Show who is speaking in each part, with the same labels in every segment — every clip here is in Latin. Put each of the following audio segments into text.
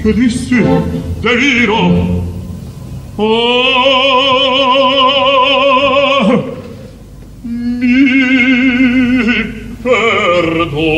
Speaker 1: che dissi deliro. Oh mi perdono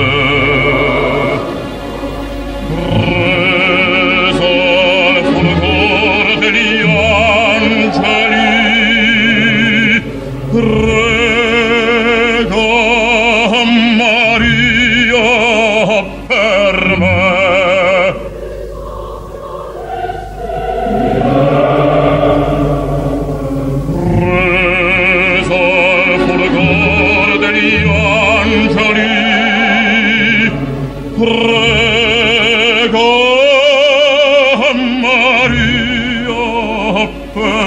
Speaker 1: angeli